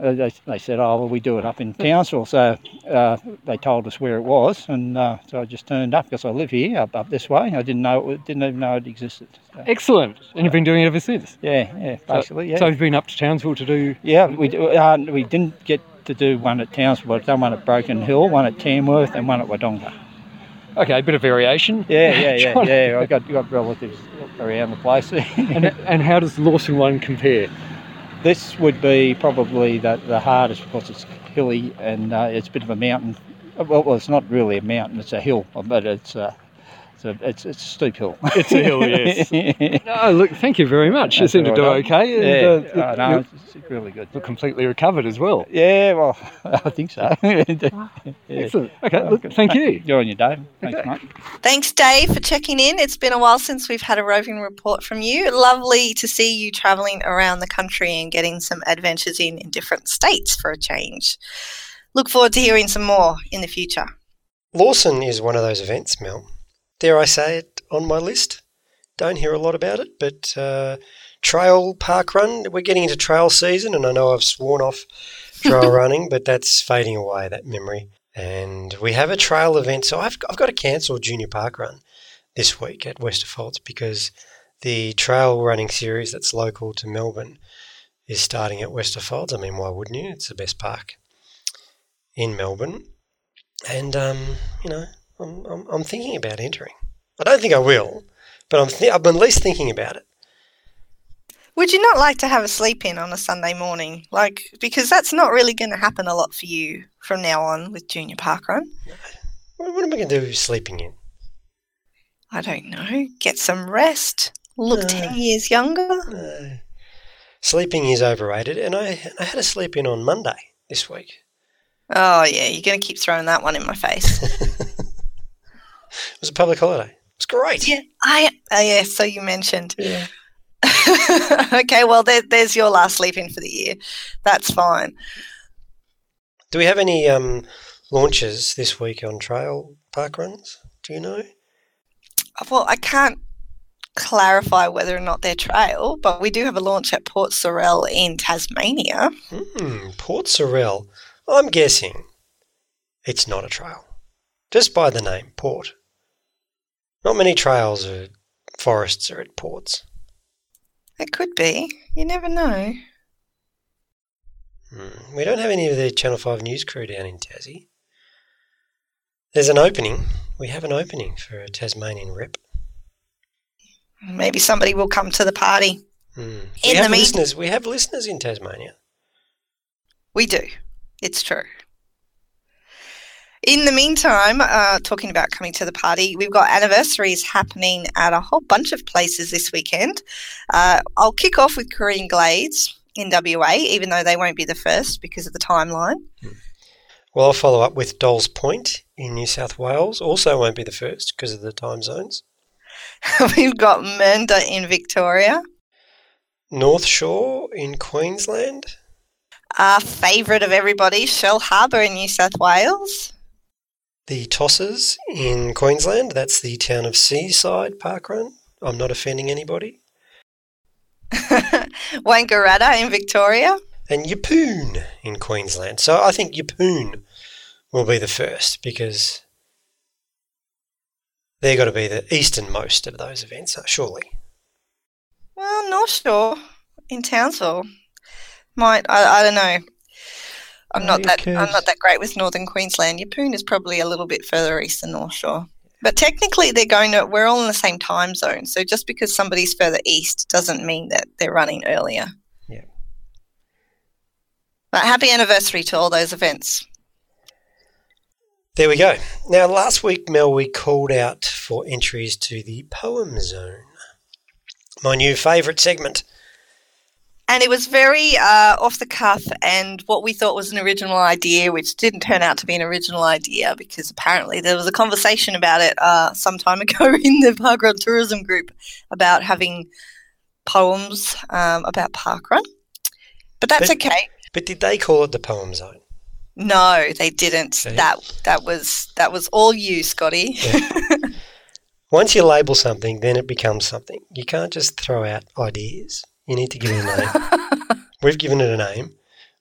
they, they said, "Oh, well, we do it up in Townsville." So uh, they told us where it was, and uh, so I just turned up because I live here up, up this way. I didn't know, it, didn't even know it existed. So, Excellent. And you've been doing it ever since. yeah, yeah, basically, yeah. So you've been up to Townsville to do. Yeah, we do- uh, we didn't get to do one at Townsville, I've done one at Broken Hill, one at Tamworth, and one at Wodonga. Okay, a bit of variation. Yeah, yeah, yeah, yeah. I got got relatives around the place. And, and how does the Lawson one compare? This would be probably the, the hardest because it's hilly and uh, it's a bit of a mountain. Well, well, it's not really a mountain; it's a hill, but it's uh, it's a, it's, it's a steep hill. It's a hill, yes. Oh, look, thank you very much. You seem to all do right. okay. yeah, And, uh, uh, no, it's, it's really good. you're completely recovered as well. Yeah, well, I think so. yeah. Excellent. Okay, look, thank you. You're on your day. Thanks, Okay. mate. Thanks, Dave, for checking in. It's been a while since we've had a roving report from you. Lovely to see you travelling around the country and getting some adventures in in different states for a change. Look forward to hearing some more in the future. Lawson is one of those events, Mel. Dare I say it on my list? Don't hear a lot about it, but uh, trail park run. We're getting into trail season, and I know I've sworn off trail running, but that's fading away. That memory. And we have a trail event, so I've I've got to cancel junior park run this week at Westerfolds because the trail running series that's local to Melbourne is starting at Westerfolds. I mean, why wouldn't you? It's the best park in Melbourne, and um, you know, I'm, I'm, I'm thinking about entering. I don't think I will, but I'm th- I'm at least thinking about it. Would you not like to have a sleep in on a Sunday morning? Like, because that's not really going to happen a lot for you from now on with Junior Park Run. What, what am I going to do with sleeping in? I don't know. Get some rest. Look Uh. 10 years younger. Sleeping is overrated, and I I had a sleep in on Monday this week. Oh, yeah, you're going to keep throwing that one in my face. it was a public holiday. It was great. yeah, I. Oh, yeah, so you mentioned. Yeah. okay, well, there, there's your last sleep in for the year. That's fine. Do we have any um, launches this week on trail park runs? Do you know? Well, I can't clarify whether or not they're trail, but we do have a launch at Port Sorell in Tasmania. Hmm, Port Sorell. I'm guessing it's not a trail. Just by the name, Port. Not many trails or forests are at ports. It could be. You never know. Hmm, We don't have any of the Channel 5 news crew down in Tassie. There's an opening. We have an opening for a Tasmanian rep. Maybe somebody will come to the party. Hmm. In we the have mean- listeners. We have listeners in Tasmania. We do. It's true. In the meantime, uh, talking about coming to the party, we've got anniversaries happening at a whole bunch of places this weekend. Uh, I'll kick off with Carine Glades in WA, even though they won't be the first because of the timeline. Well, I'll follow up with Dolls Point in New South Wales. Also won't be the first because of the time zones. we've got Mernda in Victoria. North Shore in Queensland. Our favourite of everybody, Shell Harbour in New South Wales. The Tossers in Queensland. That's the town of Seaside Parkrun. I'm not offending anybody. Wangaratta in Victoria. And Yeppoon in Queensland. So I think Yeppoon will be the first because they're got to be the easternmost of those events, uh, surely. Well, North Shore in Townsville might. I, I don't know. I'm not that. I'm not that great with Northern Queensland. Yeppoon is probably a little bit further east than North Shore. But technically, they're going to. We're all in the same time zone. So just because somebody's further east doesn't mean that they're running earlier. Yeah. But happy anniversary to all those events. There we go. Now, last week, Mel, we called out for entries to the Poem Zone, my new favourite segment. And it was very uh, off the cuff and what we thought was an original idea, which didn't turn out to be an original idea because apparently there was a conversation about it uh, some time ago in the Parkrun Tourism group about having poems um, about parkrun. But that's But- okay. But did they call it the Poem Zone? No, they didn't. That that was that was all you, Scotty. Once you label something, then it becomes something. You can't just throw out ideas. You need to give it a name. We've given it a name.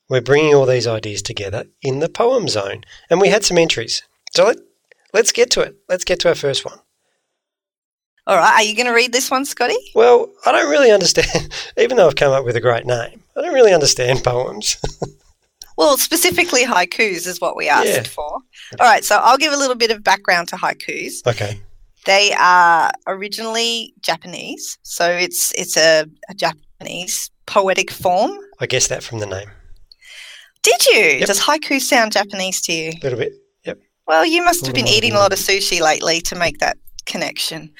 We're bringing all these ideas together in the Poem Zone. And we had some entries. So let, let's get to it. Let's get to our first one. all right, are you going to read this one, Scotty? Well, I don't really understand, even though I've come up with a great name, I don't really understand poems. Well, specifically haikus is what we asked Yeah. for. All right, so I'll give a little bit of background to haikus. okay. They are originally Japanese, so it's it's a, a Japanese poetic form. I guess that from the name. Did you? Yep. Does haiku sound Japanese to you? A little bit. Yep. Well, you must have been eating a lot of sushi lately to make that connection.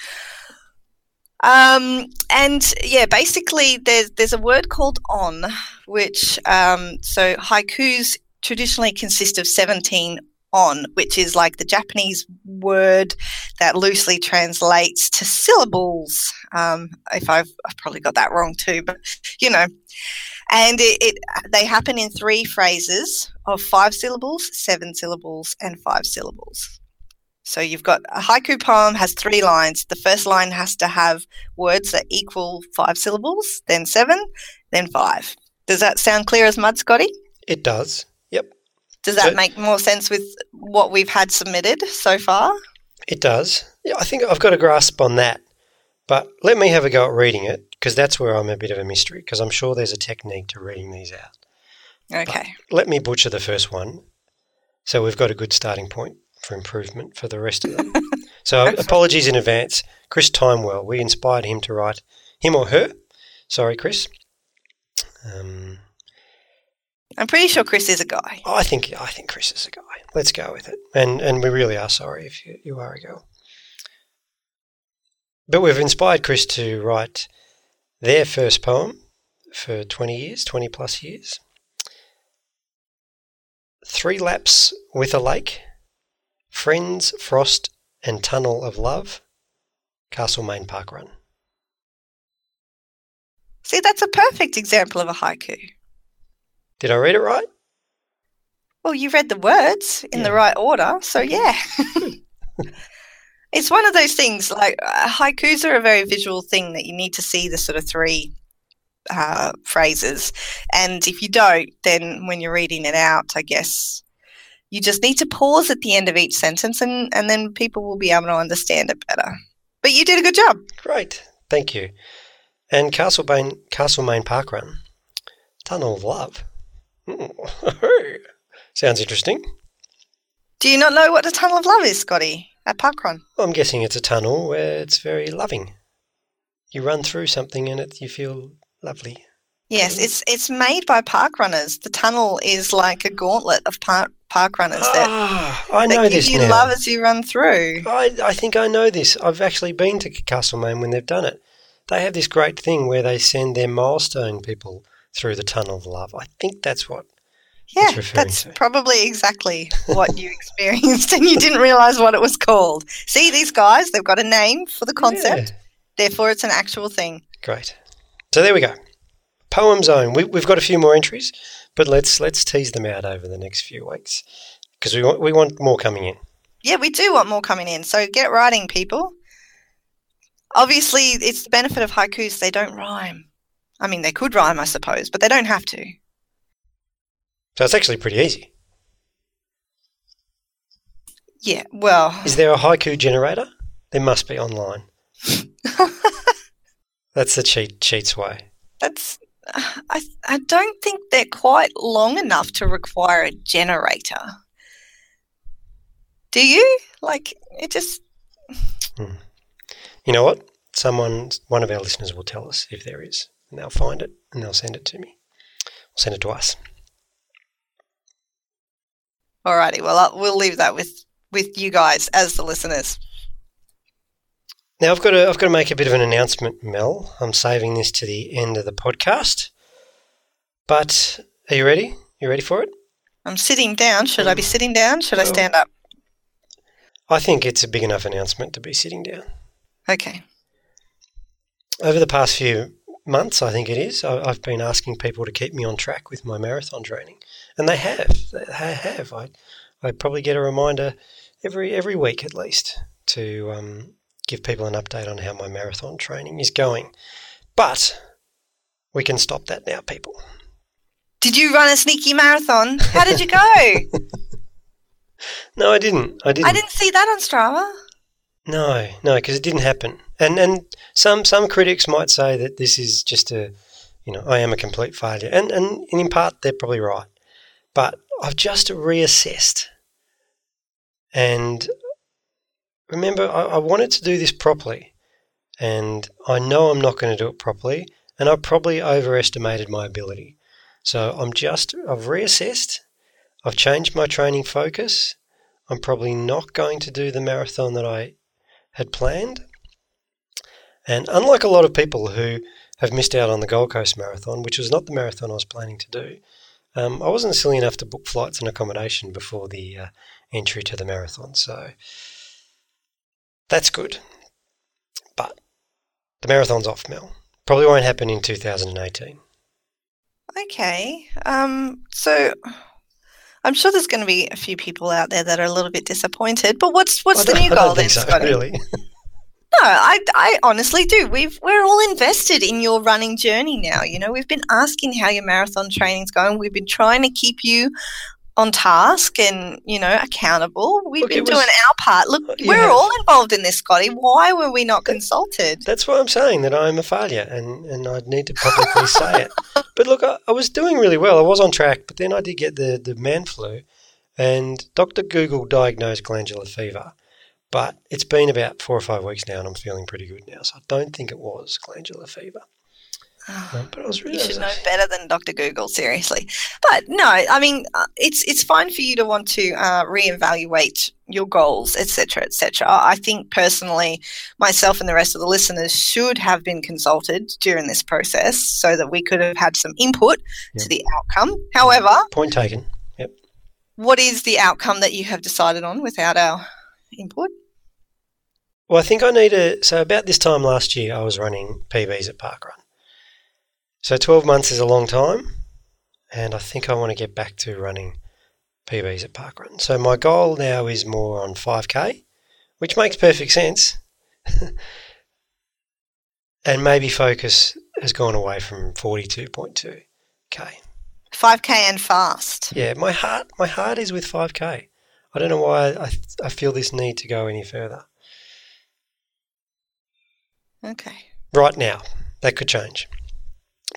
Um, and yeah, basically, there's there's a word called on, which um, so haikus traditionally consist of seventeen on, which is like the Japanese word that loosely translates to syllables. Um, if I've, I've probably got that wrong too, but you know, and it, it they happen in three phrases of five syllables, seven syllables, and five syllables. So you've got a haiku poem has three lines. The first line has to have words that equal five syllables, then seven, then five. Does that sound clear as mud, Scotty? It does. Does that So- make more sense with what we've had submitted so far? It does. Yeah, I think I've got a grasp on that. But let me have a go at reading it because that's where I'm a bit of a mystery because I'm sure there's a technique to reading these out. Okay. Let me butcher the first one so we've got a good starting point for improvement for the rest of them. so apologies in advance. Chris Timewell, we inspired him to write him or her. Sorry, Chris. Um, I'm pretty sure Chris is a guy. I think I think Chris is a guy. Let's go with it. And and we really are sorry if you, you are a girl. But we've inspired Chris to write their first poem for 20 years, 20 plus years. Three laps with a lake, friends, frost, and tunnel of love, Castlemaine Park Run. See, that's a perfect example of a haiku. Did I read it right? Well, you read the words in the right order, so yeah. it's one of those things like uh, haikus are a very visual thing that you need to see the sort of three uh, phrases. And if you don't, then when you're reading it out, I guess you just need to pause at the end of each sentence and, and then people will be able to understand it better. But you did a good job. Great, thank you. And Castlemaine, Castlemaine Park Run, Tunnel of Love. Sounds interesting. Do you not know what the Tunnel of Love is, Scotty, at Parkrun? I'm guessing it's a tunnel where it's very loving. You run through something and it, you feel lovely. Yes, it's it's made by park runners. The tunnel is like a gauntlet of park park runners that, Ah, I that know give this you now. love as you run through. I, I think I know this. I've actually been to Castlemaine when they've done it. They have this great thing where they send their milestone people through the tunnel of love. I think that's what. Yeah, that's to. probably exactly what you experienced, and you didn't realize what it was called. See, these guys, they've got a name for the concept, Yeah, therefore, it's an actual thing. great. So there we go. Poem Zone. We, we've got a few more entries, but let's let's tease them out over the next few weeks because we want we want more coming in. Yeah, we do want more coming in, so get writing, people. Obviously, it's the benefit of haikus, they don't rhyme. I mean, they could rhyme, I suppose, but they don't have to. So it's actually pretty easy. Yeah, well, Is there a haiku generator? There must be online. That's the cheat cheats way. that's. I, I don't think they're quite long enough to require a generator. Do you? Like, it just. Hmm. You know what? Someone, one of our listeners will tell us if there is, and they'll find it and they'll send it to me. Send it to us. Alrighty, well, I'll, we'll leave that with with you guys as the listeners. Now I've got to I've got to make a bit of an announcement, Mel. I'm saving this to the end of the podcast. But are you ready? You ready for it? I'm sitting down. Should I be mm. sitting down? Should I stand up? I think it's a big enough announcement to be sitting down. Okay. Over the past few months, I think it is, I- I've been asking people to keep me on track with my marathon training, and they have. They have. I, I probably get a reminder every every week at least to um, give people an update on how my marathon training is going. But we can stop that now, people. Did you run a sneaky marathon? How did you go? No, I didn't. I didn't. I didn't see that on Strava. No, no, because it didn't happen. And and some some critics might say that this is just a, you know, I am a complete failure, and and, in part they're probably right. But I've just reassessed, and remember, I, I wanted to do this properly, and I know I'm not going to do it properly, and I probably overestimated my ability. So I'm just I've reassessed. I've changed my training focus. I'm probably not going to do the marathon that I had planned. And unlike a lot of people who have missed out on the Gold Coast Marathon, which was not the marathon I was planning to do, um, I wasn't silly enough to book flights and accommodation before the uh, entry to the marathon. So that's good. But the marathon's off, Mel. Probably won't happen in 2018. Okay. Um. So, I'm sure there's going to be a few people out there that are a little bit disappointed. But what's what's the new goal then, so, Scotty? really. No, I, I honestly do. We've we're all invested in your running journey now. You know, we've been asking how your marathon training's going. We've been trying to keep you on task and you know accountable. We've Look, been was- doing our part. Look, You we're all involved in this, Scotty. Why were we not consulted? That's why I'm saying that I'm a failure and, and I'd need to publicly say it. But look, I, I was doing really well. I was on track, but then I did get the, the man flu and Dr. Google diagnosed glandular fever. But it's been about four or five weeks now and I'm feeling pretty good now. So I don't think it was glandular fever. But I was really You should know better than Dr. Google, seriously. But no, I mean, uh, it's it's fine for you to want to uh, reevaluate your goals, etc., etc. I think personally, myself and the rest of the listeners should have been consulted during this process so that we could have had some input Yep. to the outcome. However, Point taken. Yep. What is the outcome that you have decided on without our input? Well, I think I need a. So, about this time last year, I was running PBs at Parkrun. So, 12 months is a long time, and I think I want to get back to running PBs at Parkrun. So, my goal now is more on 5K, which makes perfect sense. and maybe focus has gone away from 42.2K. 5k and fast. Yeah, my heart, my heart is with 5K. I don't know why I, I feel this need to go any further. Okay. right now. That could change,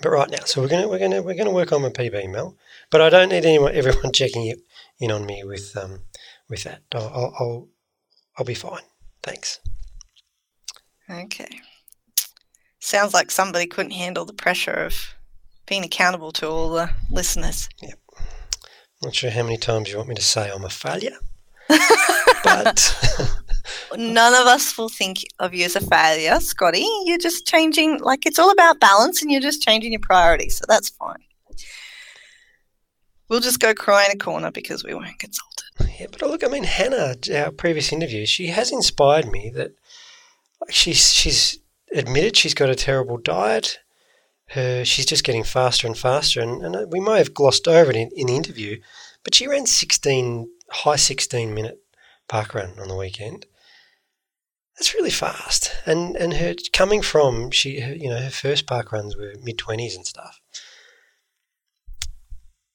but right now. So we're gonna we're gonna we're gonna work on my PB, Mel. But I don't need anyone everyone checking in on me with um with that. I'll I'll I'll, I'll be fine. Thanks. Okay. Sounds like somebody couldn't handle the pressure of being accountable to all the listeners. Yep. Not sure how many times you want me to say I'm a failure, but None of us will think of you as a failure, Scotty. You're just changing, like, it's all about balance and you're just changing your priorities. So that's fine. We'll just go cry in a corner because we weren't consulted. yeah. But look, I mean, Hannah, our previous interview, she has inspired me that like she's she's admitted she's got a terrible diet. Her she's just getting faster and faster, and, and we may have glossed over it in, in the interview, but she ran sixteen high sixteen minute park run on the weekend. That's really fast, and and her coming from she her, you know her first park runs were mid twenties and stuff.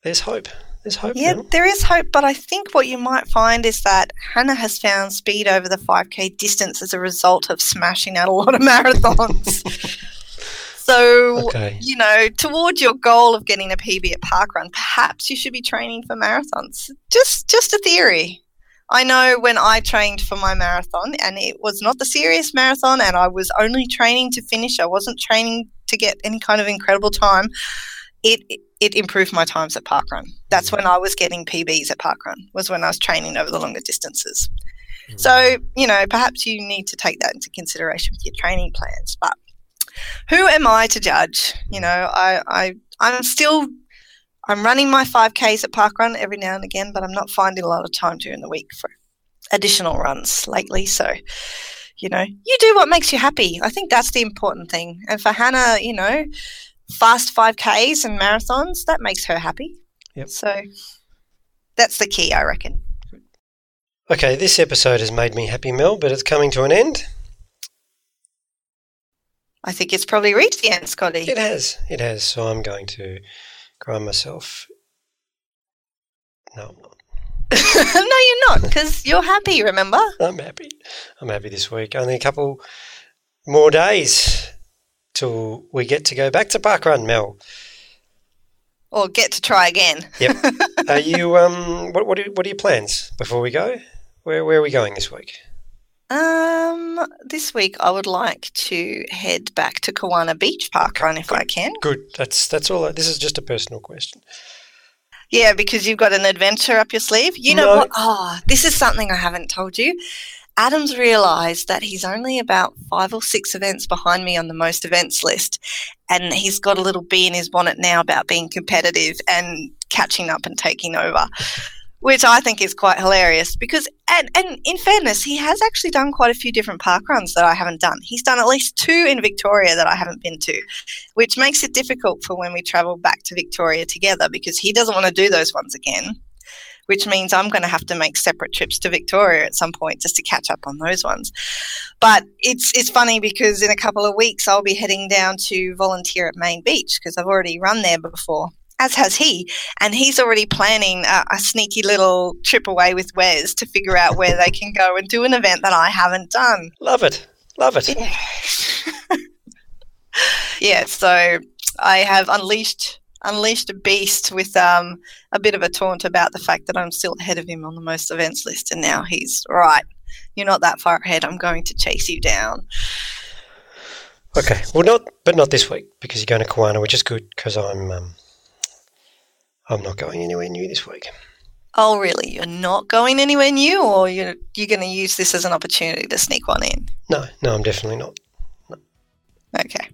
There's hope. There's hope. Yeah, Mel. there is hope, but I think what you might find is that Hannah has found speed over the 5K distance as a result of smashing out a lot of marathons. so, Okay. you know, towards your goal of getting a PB at parkrun, perhaps you should be training for marathons. Just, just a theory. I know when I trained for my marathon, and it was not the serious marathon, and I was only training to finish. I wasn't training to get any kind of incredible time. it it improved my times at parkrun. That's when I was getting PBs at parkrun. Was when I was training over the longer distances. Mm. So you know, perhaps you need to take that into consideration with your training plans. But who am I to judge? You know, I I I'm still I'm running my 5Ks at parkrun every now and again, but I'm not finding a lot of time during the week for additional runs lately. So, you know, you do what makes you happy. I think that's the important thing. And for Hannah, you know, fast 5Ks and marathons, that makes her happy. Yep. So that's the key, I reckon. Okay, this episode has made me happy, Mel, but it's coming to an end. I think it's probably reached the end, Scotty. It has. It has. So I'm going to grind myself. No, I'm not. no, you're not, because you're happy, remember? I'm happy. I'm happy this week. Only a couple more days till we get to go back to parkrun, Mel. Or get to try again. Yep. Are you um? What what are, what are your plans before we go? Where where are we going this week? Um, this week I would like to head back to Kawana Beach Park Run if I can. Good. That's that's all. This is just a personal question. Yeah, because you've got an adventure up your sleeve. You know No. what? Oh, this is something I haven't told you. Adam's realised that he's only about five or six events behind me on the most events list, and he's got a little bee in his bonnet now about being competitive and catching up and taking over, which I think is quite hilarious. Because, and and in fairness, he has actually done quite a few different park runs that I haven't done. He's done at least two in Victoria that I haven't been to, which makes it difficult for when we travel back to Victoria together because he doesn't want to do those ones again which means I'm going to have to make separate trips to Victoria at some point just to catch up on those ones. But it's it's funny because in a couple of weeks I'll be heading down to volunteer at Main Beach because I've already run there before. As has he, and he's already planning a, a sneaky little trip away with Wes to figure out where they can go and do an event that I haven't done. Love it. Love it. Yeah. yeah, so I have unleashed unleashed a beast with um, a bit of a taunt about the fact that I'm still ahead of him on the most events list, and now he's right. You're not that far ahead. I'm going to chase you down. Okay. Well, not but not this week because you're going to Kawana, which is good because I'm um, I'm not going anywhere new this week. Oh, really? You're not going anywhere new, or you're you're going to use this as an opportunity to sneak one in? No, no, I'm definitely not. Okay.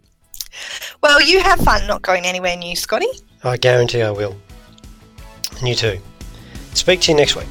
Well, you have fun not going anywhere new, Scotty. I guarantee I will. And you too. Speak to you next week.